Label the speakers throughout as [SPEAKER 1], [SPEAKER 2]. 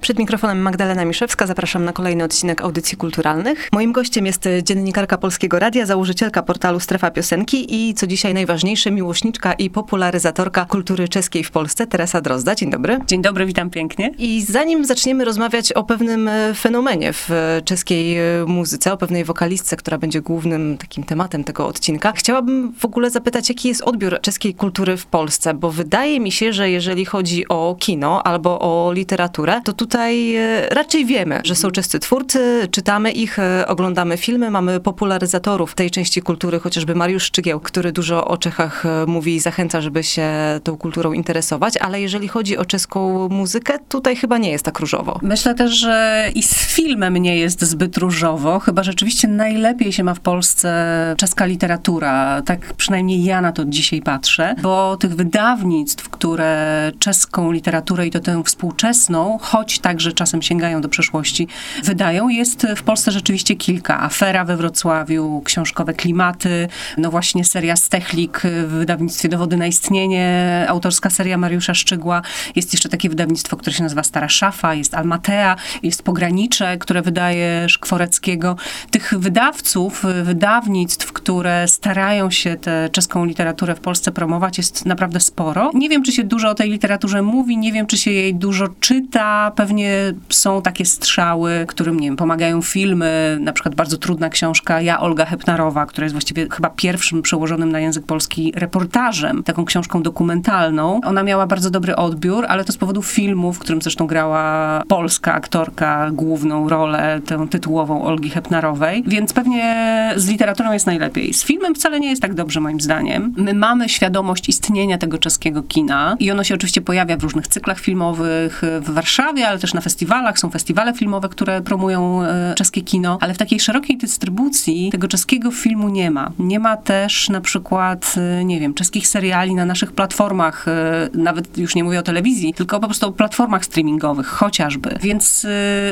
[SPEAKER 1] Przed mikrofonem Magdalena Miszewska, zapraszam na kolejny odcinek Audycji Kulturalnych. Moim gościem jest dziennikarka Polskiego Radia, założycielka portalu Strefa Piosenki i co dzisiaj najważniejsze, miłośniczka i popularyzatorka kultury czeskiej w Polsce, Teresa Drozda. Dzień dobry.
[SPEAKER 2] Dzień dobry, witam pięknie.
[SPEAKER 1] I zanim zaczniemy rozmawiać o pewnym e, fenomenie w e, czeskiej e, muzyce, o pewnej wokalistce, która będzie głównym takim tematem tego odcinka, chciałabym w ogóle zapytać, jaki jest odbiór czeskiej kultury w Polsce, bo wydaje mi się, że jeżeli chodzi o kino albo o literaturę, to tutaj tutaj e, raczej wiemy, że są czescy twórcy, czytamy ich, e, oglądamy filmy, mamy popularyzatorów tej części kultury, chociażby Mariusz Szczygieł, który dużo o Czechach e, mówi i zachęca, żeby się tą kulturą interesować, ale jeżeli chodzi o czeską muzykę, tutaj chyba nie jest tak różowo.
[SPEAKER 2] Myślę też, że i z filmem nie jest zbyt różowo, chyba rzeczywiście najlepiej się ma w Polsce czeska literatura. Tak przynajmniej ja na to dzisiaj patrzę, bo tych wydawnictw, które czeską literaturę i to tę współczesną, choć także czasem sięgają do przeszłości, wydają. Jest w Polsce rzeczywiście kilka. Afera we Wrocławiu, książkowe klimaty, no właśnie seria Stechlik w wydawnictwie Dowody na istnienie, autorska seria Mariusza Szczygła. Jest jeszcze takie wydawnictwo, które się nazywa Stara Szafa, jest Almatea, jest Pogranicze, które wydaje Szkworeckiego. Tych wydawców, wydawnictw, które starają się tę czeską literaturę w Polsce promować, jest naprawdę sporo. Nie wiem, czy się dużo o tej literaturze mówi, nie wiem, czy się jej dużo czyta. Pewnie pewnie są takie strzały, którym, nie wiem, pomagają filmy, na przykład bardzo trudna książka Ja, Olga Hepnarowa, która jest właściwie chyba pierwszym przełożonym na język polski reportażem, taką książką dokumentalną. Ona miała bardzo dobry odbiór, ale to z powodu filmu, w którym zresztą grała polska aktorka główną rolę, tę tytułową Olgi Hepnarowej, więc pewnie z literaturą jest najlepiej. Z filmem wcale nie jest tak dobrze, moim zdaniem. My mamy świadomość istnienia tego czeskiego kina i ono się oczywiście pojawia w różnych cyklach filmowych w Warszawie, ale ale też na festiwalach. Są festiwale filmowe, które promują e, czeskie kino, ale w takiej szerokiej dystrybucji tego czeskiego filmu nie ma. Nie ma też na przykład, e, nie wiem, czeskich seriali na naszych platformach, e, nawet już nie mówię o telewizji, tylko po prostu o platformach streamingowych chociażby. Więc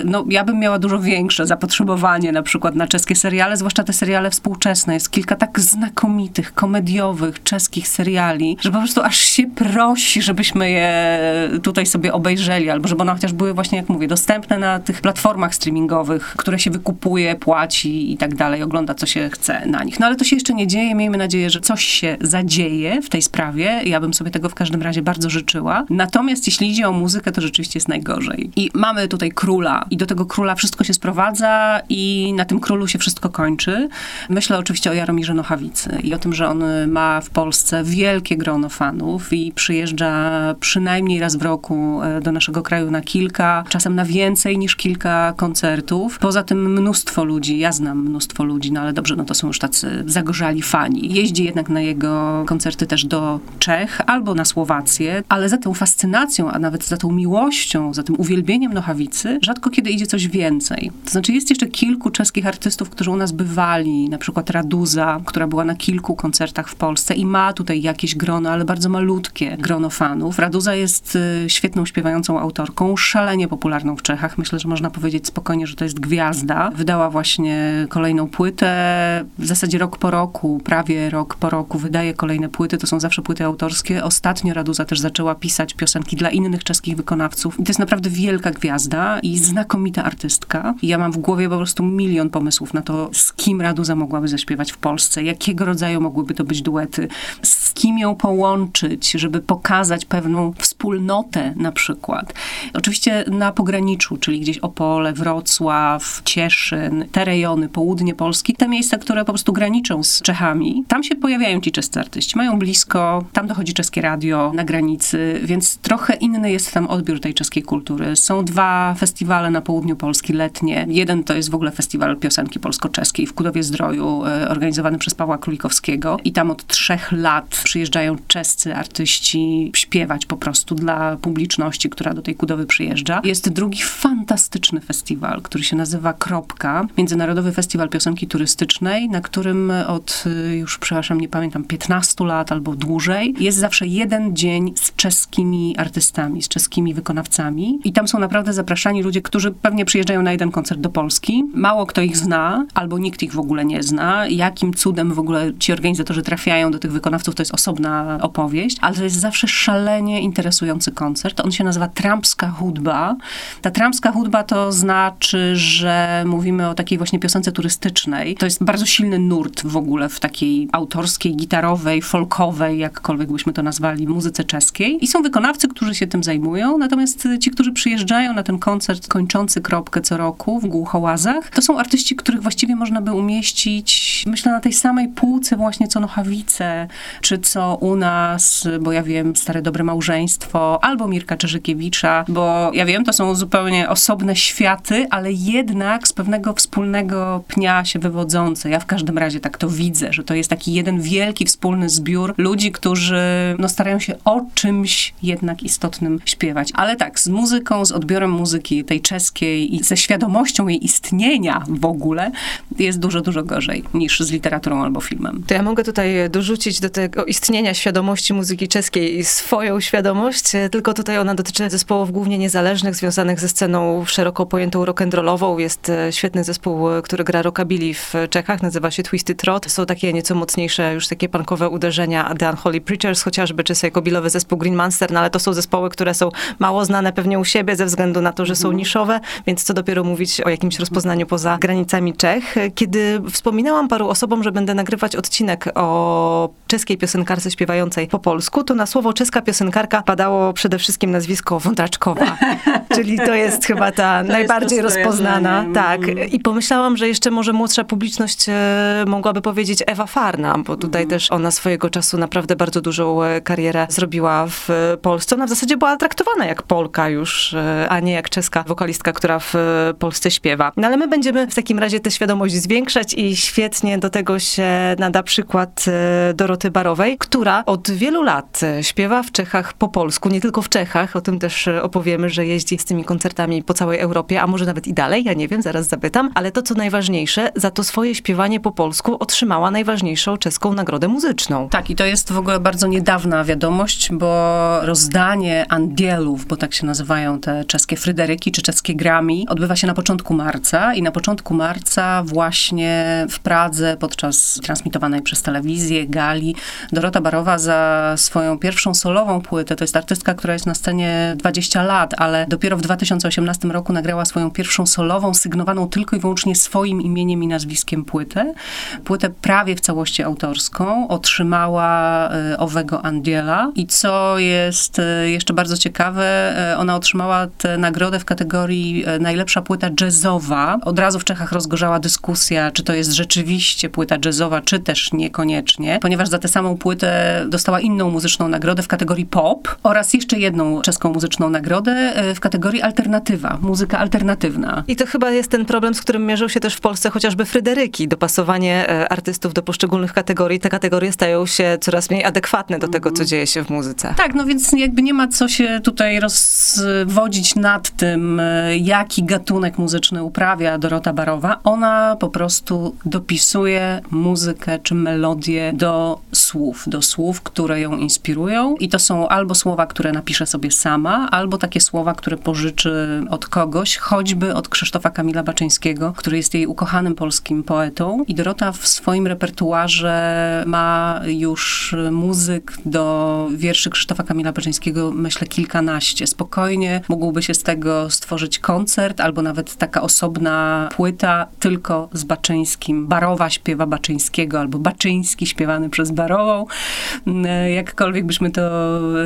[SPEAKER 2] no, ja bym miała dużo większe zapotrzebowanie na przykład na czeskie seriale, zwłaszcza te seriale współczesne. Jest kilka tak znakomitych, komediowych, czeskich seriali, że po prostu aż się prosi, żebyśmy je tutaj sobie obejrzeli, albo żeby one chociaż były właśnie, jak mówię, dostępne na tych platformach streamingowych, które się wykupuje, płaci i tak dalej, ogląda co się chce na nich. No ale to się jeszcze nie dzieje. Miejmy nadzieję, że coś się zadzieje w tej sprawie. Ja bym sobie tego w każdym razie bardzo życzyła. Natomiast jeśli idzie o muzykę, to rzeczywiście jest najgorzej. I mamy tutaj króla i do tego króla wszystko się sprowadza i na tym królu się wszystko kończy. Myślę oczywiście o Jaromirze Nochawicy i o tym, że on ma w Polsce wielkie grono fanów i przyjeżdża przynajmniej raz w roku e, do naszego kraju na kilka czasem na więcej niż kilka koncertów. Poza tym mnóstwo ludzi, ja znam mnóstwo ludzi, no ale dobrze, no to są już tacy zagorzali fani. Jeździ jednak na jego koncerty też do Czech albo na Słowację, ale za tą fascynacją, a nawet za tą miłością, za tym uwielbieniem Nochawicy, rzadko kiedy idzie coś więcej. To znaczy jest jeszcze kilku czeskich artystów, którzy u nas bywali, na przykład Raduza, która była na kilku koncertach w Polsce i ma tutaj jakieś grono, ale bardzo malutkie grono fanów. Raduza jest y, świetną śpiewającą autorką, szalenie szalenie popularną w Czechach. Myślę, że można powiedzieć spokojnie, że to jest gwiazda. Wydała właśnie kolejną płytę. W zasadzie rok po roku, prawie rok po roku wydaje kolejne płyty. To są zawsze płyty autorskie. Ostatnio Raduza też zaczęła pisać piosenki dla innych czeskich wykonawców. I to jest naprawdę wielka gwiazda i znakomita artystka. I ja mam w głowie po prostu milion pomysłów na to, z kim Raduza mogłaby zaśpiewać w Polsce, jakiego rodzaju mogłyby to być duety, z kim ją połączyć, żeby pokazać pewną wspólnotę na przykład. Oczywiście na pograniczu, czyli gdzieś Opole, Wrocław, Cieszyn, te rejony, południe Polski, te miejsca, które po prostu graniczą z Czechami, tam się pojawiają ci czescy artyści. Mają blisko, tam dochodzi czeskie radio na granicy, więc trochę inny jest tam odbiór tej czeskiej kultury. Są dwa festiwale na południu Polski letnie. Jeden to jest w ogóle festiwal piosenki polsko-czeskiej w Kudowie Zdroju, e, organizowany przez Pawła Królikowskiego i tam od trzech lat przyjeżdżają czescy artyści śpiewać po prostu dla publiczności, która do tej Kudowy przyjeżdża Jest drugi fantastyczny festiwal, który się nazywa Kropka, Międzynarodowy Festiwal Piosenki Turystycznej, na którym od y, już, przepraszam, nie pamiętam, 15 lat albo dłużej jest zawsze jeden dzień z czeskimi artystami, z czeskimi wykonawcami i tam są naprawdę zapraszani ludzie, którzy pewnie przyjeżdżają na jeden koncert do Polski. Mało kto ich zna, albo nikt ich w ogóle nie zna. Jakim cudem w ogóle ci organizatorzy trafiają do tych wykonawców, to jest osobna opowieść, ale to jest zawsze szalenie interesujący koncert. On się nazywa Trampska Hudba. Ta Trampska Hudba to znaczy, że mówimy o takiej właśnie piosence turystycznej. To jest bardzo silny nurt w ogóle w takiej autorskiej, gitarowej, folkowej, jakkolwiek byśmy to nazwali, muzyce czeskiej. I są wykonawcy, którzy się tym zajmują, natomiast ci, którzy przyjeżdżają na ten koncert kończący kropkę co roku w Głuchołazach, to są artyści, których właściwie można by umieścić, myślę, na tej samej półce właśnie co Nochawice, czy co u nas, bo ja wiem, Stare Dobre Małżeństwo, albo Mirka Czerzykiewicza, bo ja wiem, to są zupełnie osobne światy, ale jednak z pewnego wspólnego pnia się wywodzące. Ja w każdym razie tak to widzę, że to jest taki jeden wielki wspólny zbiór ludzi, którzy no, starają się o czymś jednak istotnym śpiewać. Ale tak, z muzyką, z odbiorem muzyki tej czeskiej i ze świadomością jej istnienia w ogóle jest dużo, dużo gorzej niż z literaturą albo filmem.
[SPEAKER 1] To ja mogę tutaj dorzucić do tego istnienia świadomości muzyki czeskiej swoją świadomość, tylko tutaj ona dotyczy zespołów głównie niezależnych, związanych ze sceną szeroko pojętą rock'n'rollową. Jest e, świetny zespół, e, który gra rockabilly w Czechach, nazywa się Twisted Trot. Są takie nieco mocniejsze, już takie punkowe uderzenia The Unholy Preachers chociażby, czy psychobillowy zespół Green Monster, no ale to są zespoły, które są mało znane pewnie u siebie ze względu na to, że są mhm. niszowe, więc co dopiero mówić o jakimś rozpoznaniu poza granicami Czech. Kiedy wspominałam paru osobom, że będę nagrywać odcinek o czeskiej piosenkarce śpiewającej po polsku, to na słowo czeska piosenkarka padało przede wszystkim nazwisko Wądraczkowa, czyli to jest chyba ta to najbardziej rozpoznana. Tak. I pomyślałam, że jeszcze może młodsza publiczność e, mogłaby powiedzieć Ewa Farna, bo tutaj mhm. też ona swojego czasu naprawdę bardzo dużą e, karierę zrobiła w Polsce. Ona w zasadzie była traktowana jak Polka już, e, a nie jak czeska wokalistka, która w Polsce śpiewa. No ale my będziemy w takim razie tę świadomość zwiększać i świetnie do tego się nada przykład Doroty Barowej, która od wielu lat śpiewa w Czechach po polsku, nie tylko w Czechach, o tym też opowiemy, że jeździ z tymi koncertami po całej Europie, a może nawet i dalej, ja nie wiem, zaraz zapytam, ale to co najważniejsze, za to swoje śpiewanie po polsku otrzymała najważniejszą czeską nagrodę muzyczną.
[SPEAKER 2] Tak, i to jest w ogóle bardzo niedawna wiadomość, bo rozdanie Andielów, bo tak się nazywają te czeskie Fryderyki czy czeskie Grammy, odbywa się na początku marca i na początku marca właśnie w Pradze podczas transmitowanej przez telewizję gali Dorota Barowa za swoją pierwszą solową płytę, to jest artystka, która jest na scenie 20 lat, ale dopiero w 2018 roku nagrała swoją pierwszą solową, sygnowaną tylko i wyłącznie swoim imieniem i nazwiskiem płytę. Płytę prawie w całości autorską. Otrzymała y, owego Andiela i co jest y, jeszcze bardzo ciekawe, y, ona otrzymała tę nagrodę w kategorii najlepsza płyta jazzowa. Od razu w Czechach rozgorzała dyskusja, czy to jest rzeczywiście płyta jazzowa, czy też niekoniecznie, ponieważ za tę samą płytę dostała inną muzyczną nagrodę w kategorii pop oraz jeszcze jedną czeską muzyczną nagrodę w kategorii alternatywa, muzyka alternatywna.
[SPEAKER 1] I to chyba jest ten problem, z którym mierzą się też w Polsce chociażby Fryderyki. Dopasowanie e, artystów do poszczególnych kategorii. Te kategorie stają się coraz mniej adekwatne do tego, co mhm. dzieje się w muzyce.
[SPEAKER 2] Tak, no więc jakby nie ma co się tutaj rozwodzić nad tym, e, jaki gatunek muzyczny uprawia Dorota Barowa. Ona po prostu dopisuje muzykę czy melodię do słów, do słów, które ją inspirują. I to są albo słowa, które napisze sobie sama, albo takie słowa, które pożyczy od kogoś, choćby od Krzysztofa Kamila Baczyńskiego, który jest jej ukochanym polskim poetą. I Dorota w swoim repertuarze ma już muzyk do wierszy Krzysztofa Kamila Baczyńskiego, myślę, kilkanaście. Spokojnie mógłby się z tego stworzyć koncert, albo nawet taka osobna płyta tylko z Baczyńskim. Barowa śpiewa Baczyńskiego, albo Baczyński śpiewany przez Barową, jakkolwiek byśmy to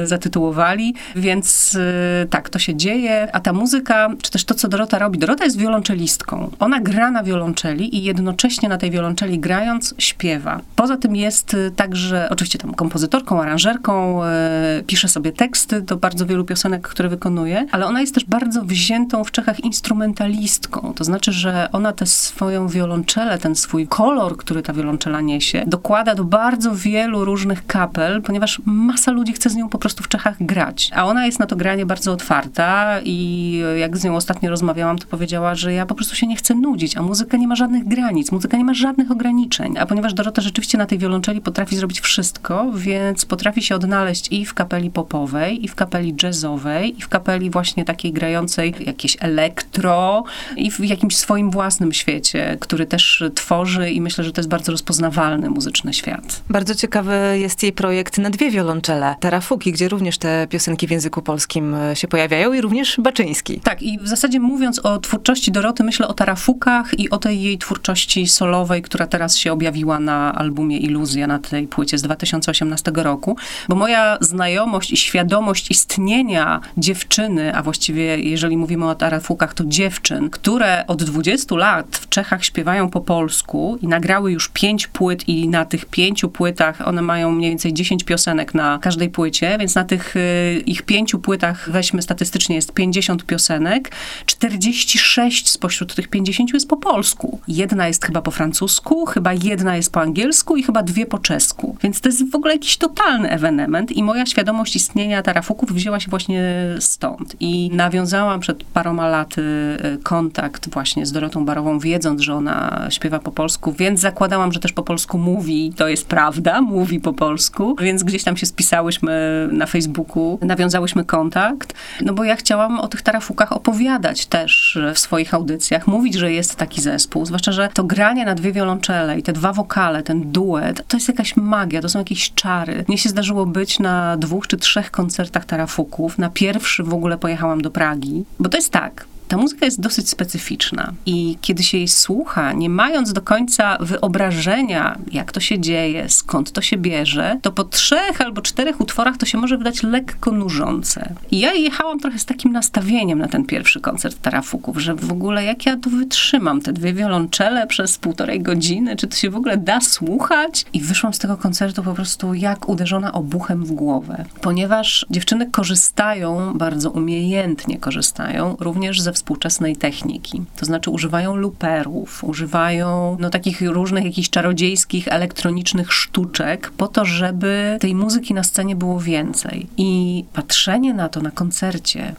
[SPEAKER 2] zatytułowali. Więc y, tak, to się dzieje, a ta muzyka, czy też to, co Dorota robi, Dorota jest wiolonczelistką. Ona gra na wiolonczeli i jednocześnie na tej wiolonczeli grając śpiewa. Poza tym jest y, także, oczywiście tam kompozytorką, aranżerką, e, pisze sobie teksty do bardzo wielu piosenek, które wykonuje, ale ona jest też bardzo wziętą w Czechach instrumentalistką. To znaczy, że ona tę swoją wiolonczelę, ten swój kolor, który ta wiolonczela niesie, dokłada do bardzo wielu różnych kapel, ponieważ masa ludzi chce z nią po prostu w Czechach grać. A ona jest na to granie bardzo otwarta I jak z nią ostatnio rozmawiałam, to powiedziała, że ja po prostu się nie chcę nudzić, a muzyka nie ma żadnych granic, muzyka nie ma żadnych ograniczeń. A ponieważ Dorota rzeczywiście na tej wiolonczeli potrafi zrobić wszystko, więc potrafi się odnaleźć i w kapeli popowej, i w kapeli jazzowej, i w kapeli właśnie takiej grającej jakieś elektro, i w jakimś swoim własnym świecie, który też tworzy i myślę, że to jest bardzo rozpoznawalny muzyczny świat.
[SPEAKER 1] Bardzo ciekawy jest jej projekt na dwie wiolonczele, Tarafuki, gdzie również te piosenki w języku polskim się pojawiają również Baczyński.
[SPEAKER 2] Tak, i w zasadzie mówiąc o twórczości Doroty, myślę o Tarafukach i o tej jej twórczości solowej, która teraz się objawiła na albumie Iluzja, na tej płycie z 2018 roku, bo moja znajomość i świadomość istnienia dziewczyny, a właściwie jeżeli mówimy o Tarafukach, to dziewczyn, które od 20 lat w Czechach śpiewają po polsku i nagrały już pięć płyt i na tych pięciu płytach one mają mniej więcej 10 piosenek na każdej płycie, więc na tych y, ich pięciu płytach, weźmy statystycznie, jest 50 piosenek, 46 spośród tych 50 jest po polsku. Jedna jest chyba po francusku, chyba jedna jest po angielsku i chyba dwie po czesku. Więc to jest w ogóle jakiś totalny ewenement i moja świadomość istnienia tarafuków wzięła się właśnie stąd. I nawiązałam przed paroma laty y, kontakt właśnie z Dorotą Barową, wiedząc, że ona śpiewa po polsku, więc zakładałam, że też po polsku mówi. To jest prawda, mówi po polsku, więc gdzieś tam się spisałyśmy na Facebooku, nawiązałyśmy kontakt, no bo ja chciałam o tych tarafukach opowiadać też w swoich audycjach, mówić, że jest taki zespół, zwłaszcza, że to granie na dwie wiolonczele i te dwa wokale, ten duet, to jest jakaś magia, to są jakieś czary. Mnie się zdarzyło być na dwóch czy trzech koncertach tarafuków. Na pierwszy w ogóle pojechałam do Pragi, bo to jest tak, ta muzyka jest dosyć specyficzna i kiedy się jej słucha, nie mając do końca wyobrażenia, jak to się dzieje, skąd to się bierze, to po trzech albo czterech utworach to się może wydać lekko nużące. I ja jechałam trochę z takim nastawieniem na ten pierwszy koncert Tarafuków, że w ogóle jak ja to wytrzymam, te dwie wiolonczele przez półtorej godziny, czy to się w ogóle da słuchać? I wyszłam z tego koncertu po prostu jak uderzona obuchem w głowę, ponieważ dziewczyny korzystają, bardzo umiejętnie korzystają również ze współczesnej techniki. To znaczy używają luperów, używają no, takich różnych jakichś czarodziejskich, elektronicznych sztuczek po to, żeby tej muzyki na scenie było więcej. I patrzenie na to na koncercie,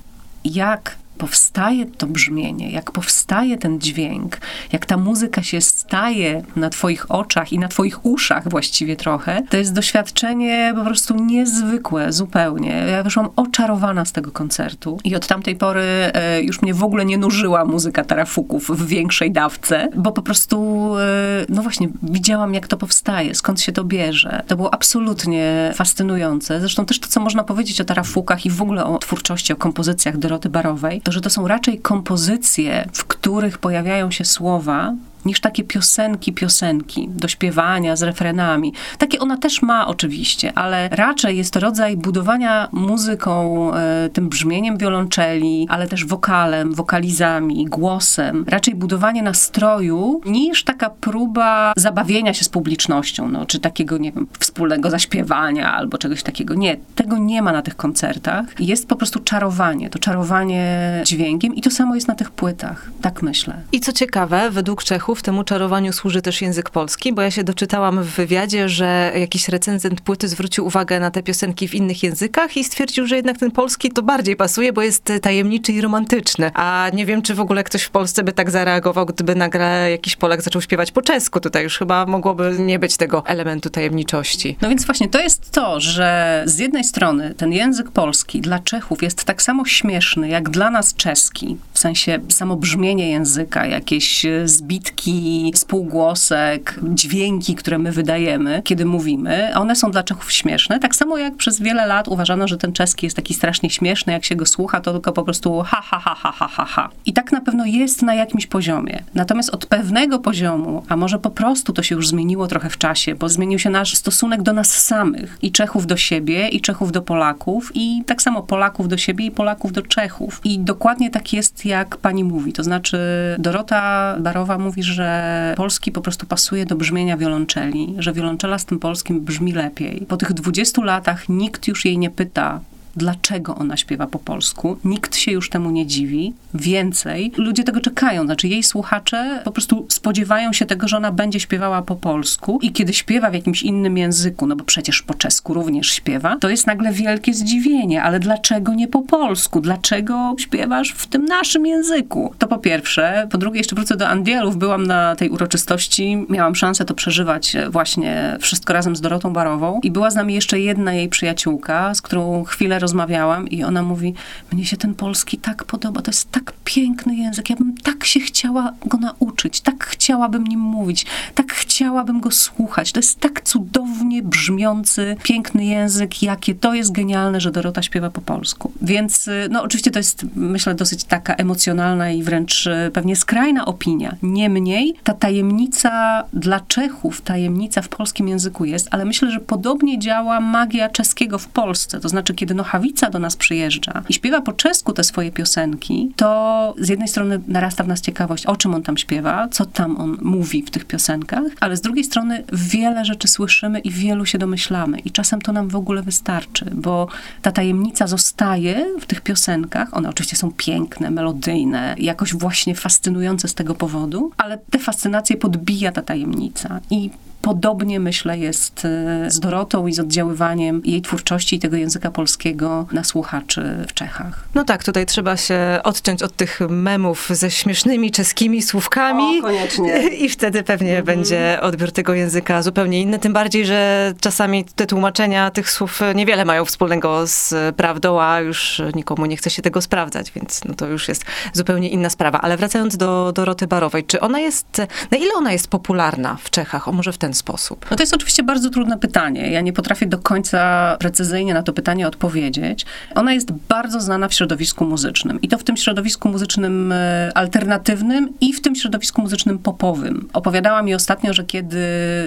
[SPEAKER 2] jak powstaje to brzmienie, jak powstaje ten dźwięk, jak ta muzyka się staje na Twoich oczach i na Twoich uszach właściwie trochę, to jest doświadczenie po prostu niezwykłe, zupełnie. Ja wyszłam oczarowana z tego koncertu i od tamtej pory e, już mnie w ogóle nie nużyła muzyka tarafuków w większej dawce, bo po prostu, e, no właśnie, widziałam jak to powstaje, skąd się to bierze. To było absolutnie fascynujące. Zresztą też to, co można powiedzieć o tarafukach i w ogóle o twórczości, o kompozycjach Doroty Barowej, że to są raczej kompozycje, w których pojawiają się słowa, niż takie piosenki, piosenki do śpiewania z refrenami. Takie ona też ma oczywiście, ale raczej jest to rodzaj budowania muzyką, e, tym brzmieniem wiolonczeli, ale też wokalem, wokalizami, głosem. Raczej budowanie nastroju niż taka próba zabawienia się z publicznością, no, czy takiego, nie wiem, wspólnego zaśpiewania albo czegoś takiego. Nie, tego nie ma na tych koncertach. Jest po prostu czarowanie, to czarowanie dźwiękiem i to samo jest na tych płytach. Tak myślę.
[SPEAKER 1] I co ciekawe, według Czechów w temu czarowaniu służy też język polski, bo ja się doczytałam w wywiadzie, że jakiś recenzent płyty zwrócił uwagę na te piosenki w innych językach i stwierdził, że jednak ten polski to bardziej pasuje, bo jest tajemniczy i romantyczny. A nie wiem, czy w ogóle ktoś w Polsce by tak zareagował, gdyby nagle jakiś Polak zaczął śpiewać po czesku. Tutaj już chyba mogłoby nie być tego elementu tajemniczości.
[SPEAKER 2] No więc właśnie to jest to, że z jednej strony ten język polski dla Czechów jest tak samo śmieszny, jak dla nas czeski. W sensie samo brzmienie języka, jakieś zbitki zwroki, spółgłosek, dźwięki, które my wydajemy, kiedy mówimy, one są dla Czechów śmieszne. Tak samo jak przez wiele lat uważano, że ten czeski jest taki strasznie śmieszny, jak się go słucha, to tylko po prostu ha, ha, ha, ha, ha, ha, ha. I tak na pewno jest na jakimś poziomie. Natomiast od pewnego poziomu, a może po prostu to się już zmieniło trochę w czasie, bo zmienił się nasz stosunek do nas samych i Czechów do siebie, i Czechów do Polaków, i tak samo Polaków do siebie, i Polaków do Czechów. I dokładnie tak jest, jak pani mówi. To znaczy, Dorota Barowa mówi, że że polski po prostu pasuje do brzmienia wiolonczeli, że wiolonczela z tym polskim brzmi lepiej. Po tych 20 latach nikt już jej nie pyta, dlaczego ona śpiewa po polsku. Nikt się już temu nie dziwi. Więcej, ludzie tego czekają. Znaczy, jej słuchacze po prostu spodziewają się tego, że ona będzie śpiewała po polsku i kiedy śpiewa w jakimś innym języku, no bo przecież po czesku również śpiewa, to jest nagle wielkie zdziwienie. Ale dlaczego nie po polsku? Dlaczego śpiewasz w tym naszym języku? To po pierwsze. Po drugie, jeszcze wrócę do Andielów. Byłam na tej uroczystości, miałam szansę to przeżywać właśnie wszystko razem z Dorotą Barową i była z nami jeszcze jedna jej przyjaciółka, z którą chwilę rozmawiałam i ona mówi, mnie się ten polski tak podoba, to jest tak piękny język, ja bym tak się chciała go nauczyć, tak chciałabym nim mówić, tak chciałabym go słuchać. To jest tak cudownie brzmiący, piękny język, jakie to jest genialne, że Dorota śpiewa po polsku. Więc, no oczywiście to jest, myślę, dosyć taka emocjonalna i wręcz e, pewnie skrajna opinia. Niemniej ta tajemnica dla Czechów, tajemnica w polskim języku jest, ale myślę, że podobnie działa magia czeskiego w Polsce. To znaczy, kiedy Nochawica do nas przyjeżdża i śpiewa po czesku te swoje piosenki, to z jednej strony narasta w nas ciekawość, o czym on tam śpiewa, co tam on mówi w tych piosenkach, ale z drugiej strony wiele rzeczy słyszymy i wielu się domyślamy. I czasem to nam w ogóle wystarczy, bo ta tajemnica zostaje w tych piosenkach. One oczywiście są piękne, melodyjne, jakoś właśnie fascynujące z tego powodu, ale te fascynacje podbija ta tajemnica. I Podobnie myślę jest e, z Dorotą i z oddziaływaniem jej twórczości i tego języka polskiego na słuchaczy w Czechach.
[SPEAKER 1] No tak, tutaj trzeba się odciąć od tych memów ze śmiesznymi czeskimi słówkami.
[SPEAKER 2] O, koniecznie.
[SPEAKER 1] I wtedy pewnie mhm. będzie odbiór tego języka zupełnie inny. Tym bardziej, że czasami te tłumaczenia tych słów niewiele mają wspólnego z prawdą, a już nikomu nie chce się tego sprawdzać, więc no to już jest zupełnie inna sprawa. Ale wracając do Doroty Barowej, czy ona jest, na ile ona jest popularna w Czechach? O może w ten ten sposób?
[SPEAKER 2] No to jest oczywiście bardzo trudne pytanie. Ja nie potrafię do końca precyzyjnie na to pytanie odpowiedzieć. Ona jest bardzo znana w środowisku muzycznym. I to w tym środowisku muzycznym e, alternatywnym i w tym środowisku muzycznym popowym. Opowiadała mi ostatnio, że kiedy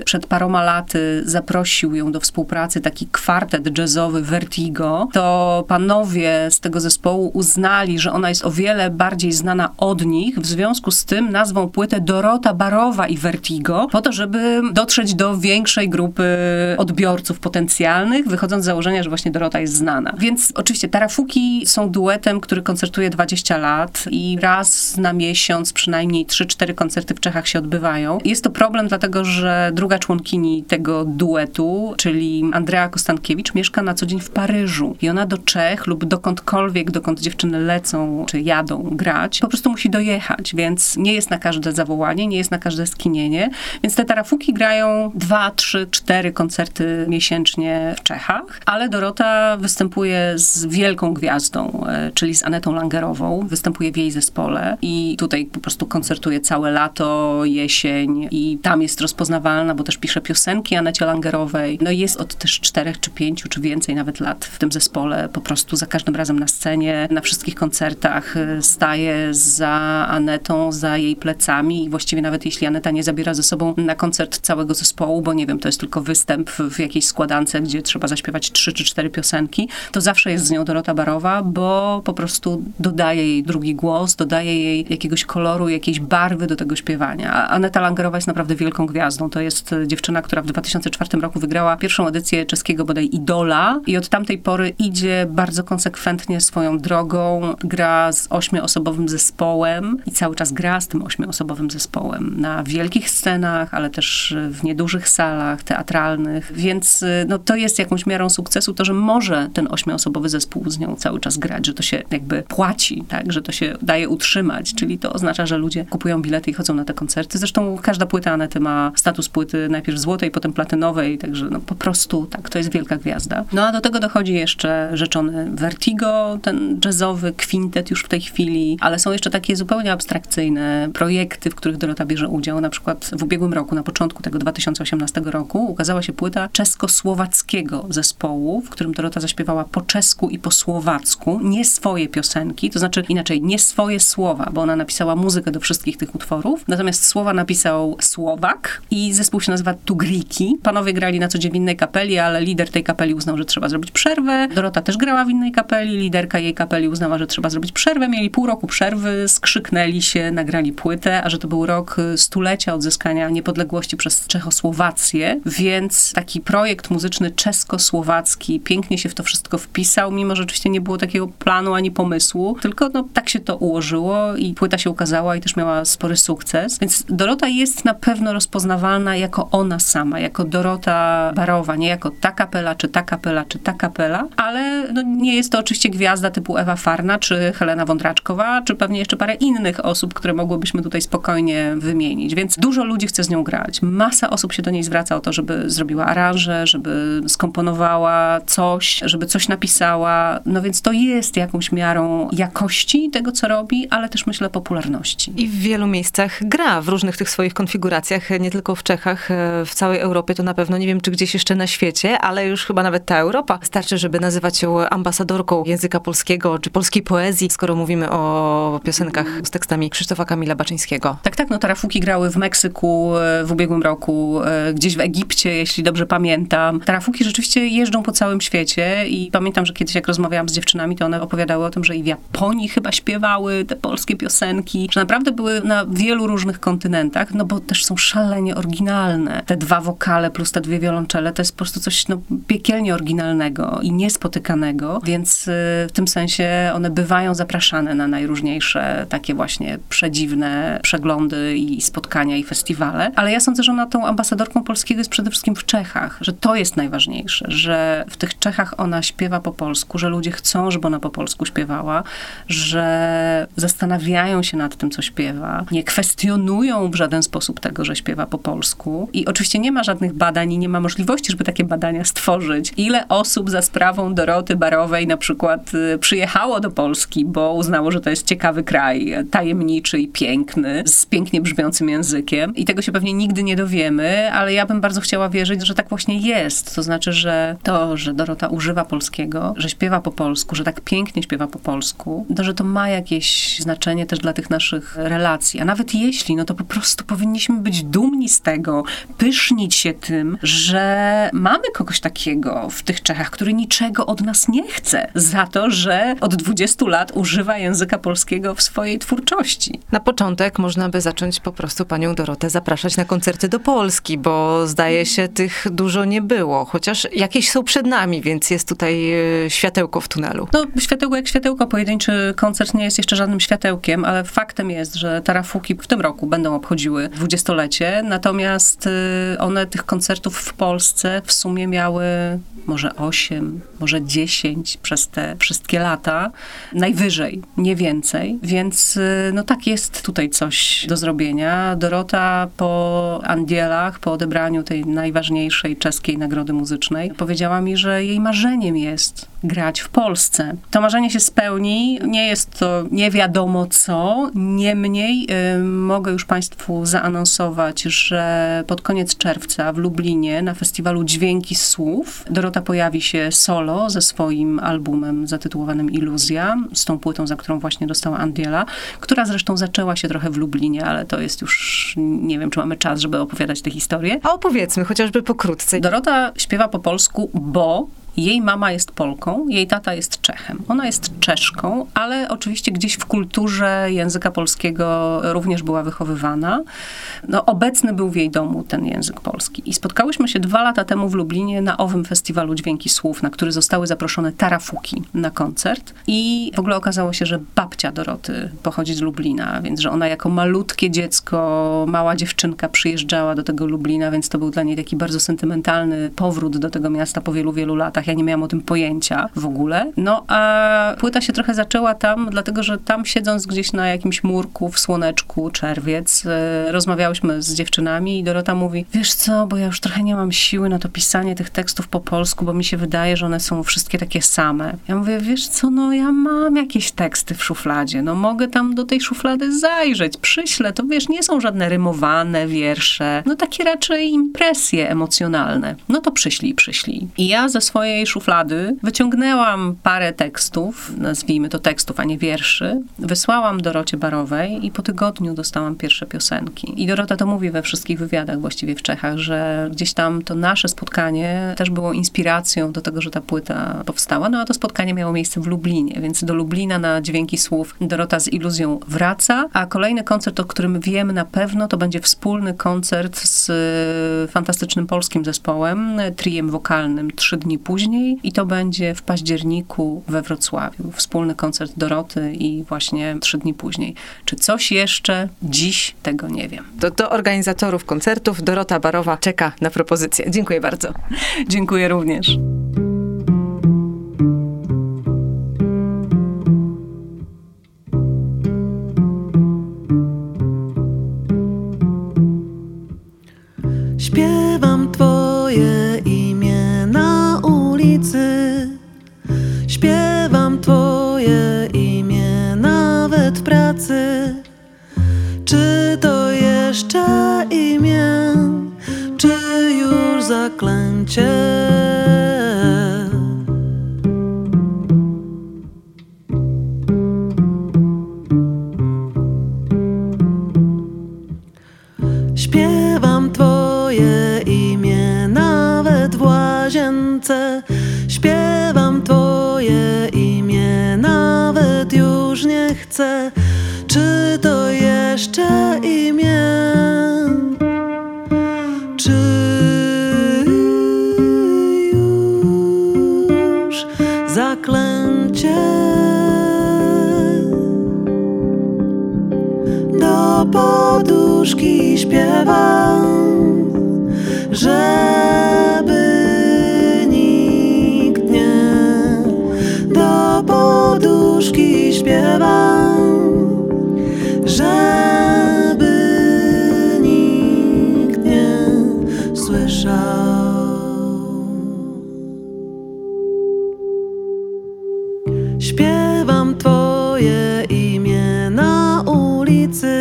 [SPEAKER 2] przed paroma laty zaprosił ją do współpracy taki kwartet jazzowy Vertigo, to panowie z tego zespołu uznali, że ona jest o wiele bardziej znana od nich. W związku z tym nazwą płytę Dorota Barowa i Vertigo, po to, żeby dotrzeć dotrzeć do większej grupy odbiorców potencjalnych, wychodząc z założenia, że właśnie Dorota jest znana. Więc oczywiście Tarafuki są duetem, który koncertuje 20 lat i raz na miesiąc przynajmniej 3-4 koncerty w Czechach się odbywają. Jest to problem, dlatego że druga członkini tego duetu, czyli Andrea Kostankiewicz, mieszka na co dzień w Paryżu i ona do Czech lub dokądkolwiek, dokąd dziewczyny lecą czy jadą grać, po prostu musi dojechać, więc nie jest na każde zawołanie, nie jest na każde skinienie, więc te tarafuki grają grają dwa, trzy, cztery koncerty miesięcznie w Czechach, ale Dorota występuje z wielką gwiazdą, e, czyli z Anetą Langerową. Występuje w jej zespole i tutaj po prostu koncertuje całe lato, jesień i tam jest rozpoznawalna, bo też pisze piosenki Anecie Langerowej. No i jest od też czterech, czy pięciu, czy więcej nawet lat w tym zespole. Po prostu za każdym razem na scenie, na wszystkich koncertach e, staje za Anetą, za jej plecami i właściwie nawet jeśli Aneta nie zabiera ze sobą na koncert całego zespołu, bo nie wiem, to jest tylko występ w jakiejś składance, gdzie trzeba zaśpiewać trzy czy cztery piosenki, to zawsze jest z nią Dorota Barowa, bo po prostu dodaje jej drugi głos, dodaje jej jakiegoś koloru, jakiejś barwy do tego śpiewania. Aneta Langerowa jest naprawdę wielką gwiazdą. To jest dziewczyna, która w 2004 roku wygrała pierwszą edycję czeskiego bodaj Idola i od tamtej pory idzie bardzo konsekwentnie swoją drogą, gra z ośmioosobowym zespołem i cały czas gra z tym ośmioosobowym zespołem na wielkich scenach, ale też w niedużych salach teatralnych, więc y, no, to jest jakąś miarą sukcesu, to, że może ten ośmioosobowy zespół z nią cały czas grać, że to się jakby płaci, tak, że to się daje utrzymać, czyli to oznacza, że ludzie kupują bilety i chodzą na te koncerty. Zresztą każda płyta Anety ma status płyty najpierw złotej, potem platynowej, także no po prostu tak, to jest wielka gwiazda. No a do tego dochodzi jeszcze rzeczony Vertigo, ten jazzowy kwintet już w tej chwili, ale są jeszcze takie zupełnie abstrakcyjne projekty, w których Dorota bierze udział, na przykład w ubiegłym roku, na początku tego 2018 roku ukazała się płyta czesko-słowackiego zespołu, w którym Dorota zaśpiewała po czesku i po słowacku, nie swoje piosenki, to znaczy inaczej, nie swoje słowa, bo ona napisała muzykę do wszystkich tych utworów, natomiast słowa napisał Słowak i zespół się nazywa Tugriki. Panowie grali na co dzień w innej kapeli, ale lider tej kapeli uznał, że trzeba zrobić przerwę. Dorota też grała w innej kapeli, liderka jej kapeli uznała, że trzeba zrobić przerwę. Mieli pół roku przerwy, skrzyknęli się, nagrali płytę, a że to był rok stulecia odzyskania niepodległości przez Czechosłowację, więc taki projekt muzyczny czesko-słowacki pięknie się w to wszystko wpisał, mimo że oczywiście nie było takiego planu ani pomysłu, tylko no, tak się to ułożyło i płyta się ukazała i też miała spory sukces. Więc Dorota jest na pewno rozpoznawalna jako ona sama, jako Dorota Barowa, nie jako ta kapela, czy ta kapela, czy ta kapela, ale no, nie jest to oczywiście gwiazda typu Ewa Farna, czy Helena Wądraczkowa, czy pewnie jeszcze parę innych osób, które mogłybyśmy tutaj spokojnie wymienić. Więc dużo ludzi chce z nią grać. Masa osób się do niej zwraca o to, żeby zrobiła aranże, żeby skomponowała coś, żeby coś napisała. No więc to jest jakąś miarą jakości tego, co robi, ale też myślę popularności.
[SPEAKER 1] I w wielu miejscach gra, w różnych tych swoich konfiguracjach, nie tylko w Czechach, e, w całej Europie to na pewno, nie wiem czy gdzieś jeszcze na świecie, ale już chyba nawet ta Europa. Starczy, żeby nazywać ją ambasadorką języka polskiego, czy polskiej poezji, skoro mówimy o piosenkach z tekstami Krzysztofa Kamila Baczyńskiego.
[SPEAKER 2] Tak, tak, no tarafuki grały w Meksyku e, w ubiegłym roku, e, gdzieś w Egipcie, jeśli dobrze pamiętam. Tarafuki rzeczywiście jeżdżą po całym świecie i pamiętam, że kiedyś jak rozmawiałam z dziewczynami, to one opowiadały o tym, że i w Japonii chyba śpiewały te polskie piosenki, że naprawdę były na wielu różnych kontynentach, no bo też są szalenie oryginalne. Te dwa wokale plus te dwie wiolonczele to jest po prostu coś no, piekielnie oryginalnego i niespotykanego, więc y, w tym sensie one bywają zapraszane na najróżniejsze takie właśnie przedziwne przeglądy i spotkania i festiwale. Ale ja sądzę, że ona tą ambasadorką polskiego jest przede wszystkim w Czechach, że to jest najważniejsze, że w tych Czechach ona śpiewa po polsku, że ludzie chcą, żeby ona po polsku śpiewała, że zastanawiają się nad tym, co śpiewa, nie kwestionują w żaden sposób tego, że śpiewa po polsku. I oczywiście nie ma żadnych badań i nie ma możliwości, żeby takie badania stworzyć. Ile osób za sprawą Doroty Barowej na przykład y, przyjechało do Polski, bo uznało, że to jest ciekawy kraj, tajemniczy i piękny, z pięknie brzmiącym językiem. I tego się pewnie nigdy nie dowiemy, ale ja bym bardzo chciała wierzyć, że tak właśnie jest. To znaczy, że to, że Dorota używa polskiego, że śpiewa po polsku, że tak pięknie śpiewa po polsku, to, że to ma jakieś znaczenie też dla tych naszych relacji. A nawet jeśli, no to po prostu powinniśmy być dumni z tego, pysznić się tym, że mamy kogoś takiego w tych Czechach, który niczego od nas nie chce za to, że od 20 lat używa języka polskiego w swojej twórczości.
[SPEAKER 1] Na początek można by zacząć po prostu panią Dorotę zapraszać na koncerty do Polski, bo zdaje się tych dużo nie było, chociaż jakieś są przed nami, więc jest tutaj e, światełko w tunelu.
[SPEAKER 2] No, światełko jak światełko, pojedynczy koncert nie jest jeszcze żadnym światełkiem, ale faktem jest, że Tarafuki w tym roku będą obchodziły dwudziestolecie, natomiast y, one tych koncertów w Polsce w sumie miały może 8, może 10 przez te wszystkie lata, najwyżej, nie więcej, więc y, no tak jest tutaj coś do zrobienia. Dorota po Andielach, po odebraniu tej najważniejszej czeskiej nagrody muzycznej, powiedziała mi, że jej marzeniem jest grać w Polsce. To marzenie się spełni, nie jest to nie wiadomo co, niemniej y, mogę już Państwu zaanonsować, że pod koniec czerwca w Lublinie na festiwalu Dźwięki Słów Dorota pojawi się solo ze swoim albumem zatytułowanym Iluzja, z tą płytą, za którą właśnie dostała Andiela, która zresztą zaczęła się trochę w Lublinie, ale to jest już, nie wiem, czy mamy czas, żeby opowiadać tę historię.
[SPEAKER 1] A opowiedzmy, chociażby pokrótce.
[SPEAKER 2] Dorota śpiewa po polsku, bo jej mama jest Polką, jej tata jest Czechem. Ona jest Czeszką, ale oczywiście gdzieś w kulturze języka polskiego również była wychowywana. No, obecny był w jej domu ten język polski. I spotkałyśmy się dwa lata temu w Lublinie na owym festiwalu Dźwięki Słów, na który zostały zaproszone tarafuki na koncert. I w ogóle okazało się, że babcia Doroty pochodzi z Lublina, więc że ona jako malutkie dziecko, mała dziewczynka przyjeżdżała do tego Lublina, więc to był dla niej taki bardzo sentymentalny powrót do tego miasta po wielu, wielu latach ja nie miałam o tym pojęcia w ogóle. No a płyta się trochę zaczęła tam, dlatego że tam siedząc gdzieś na jakimś murku w słoneczku, czerwiec, e, rozmawiałyśmy z dziewczynami i Dorota mówi, wiesz co, bo ja już trochę nie mam siły na to pisanie tych tekstów po polsku, bo mi się wydaje, że one są wszystkie takie same. Ja mówię, wiesz co, no ja mam jakieś teksty w szufladzie, no mogę tam do tej szuflady zajrzeć, przyślę, to wiesz, nie są żadne rymowane wiersze, no takie raczej impresje emocjonalne. No to przyślij, przyślij. I ja ze swojej mojej szuflady wyciągnęłam parę tekstów, nazwijmy to tekstów, a nie wierszy, wysłałam Dorocie Barowej i po tygodniu dostałam pierwsze piosenki. I Dorota to mówi we wszystkich wywiadach właściwie w Czechach, że gdzieś tam to nasze spotkanie też było inspiracją do tego, że ta płyta powstała. No a to spotkanie miało miejsce w Lublinie, więc do Lublina na dźwięki słów Dorota z iluzją wraca, a kolejny koncert, o którym wiemy na pewno, to będzie wspólny koncert z fantastycznym polskim zespołem, triem wokalnym trzy dni później i to będzie w październiku we Wrocławiu. Wspólny koncert Doroty i właśnie trzy dni później. Czy coś jeszcze dziś tego nie wiem.
[SPEAKER 1] Do, do organizatorów koncertów Dorota Barowa czeka na propozycję. Dziękuję bardzo.
[SPEAKER 2] Dziękuję również.
[SPEAKER 3] Już nie chcę. Czy to jeszcze imię? Czy już zaklęcie? do poduszki śpiewam, żeby nikt nie. Do poduszki śpiewam, żeby nikt nie słyszał. Śpiewam Twoje imię na ulicy.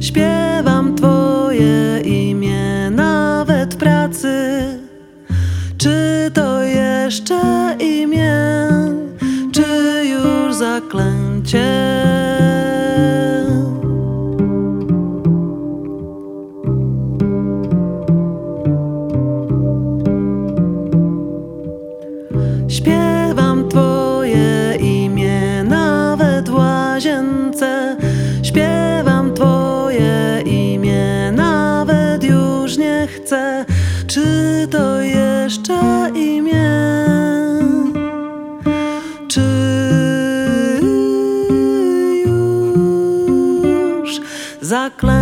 [SPEAKER 3] Śpiewam Twoje imię nawet w pracy. Czy to jeszcze imię, już zaklęcie? Zaklęcie?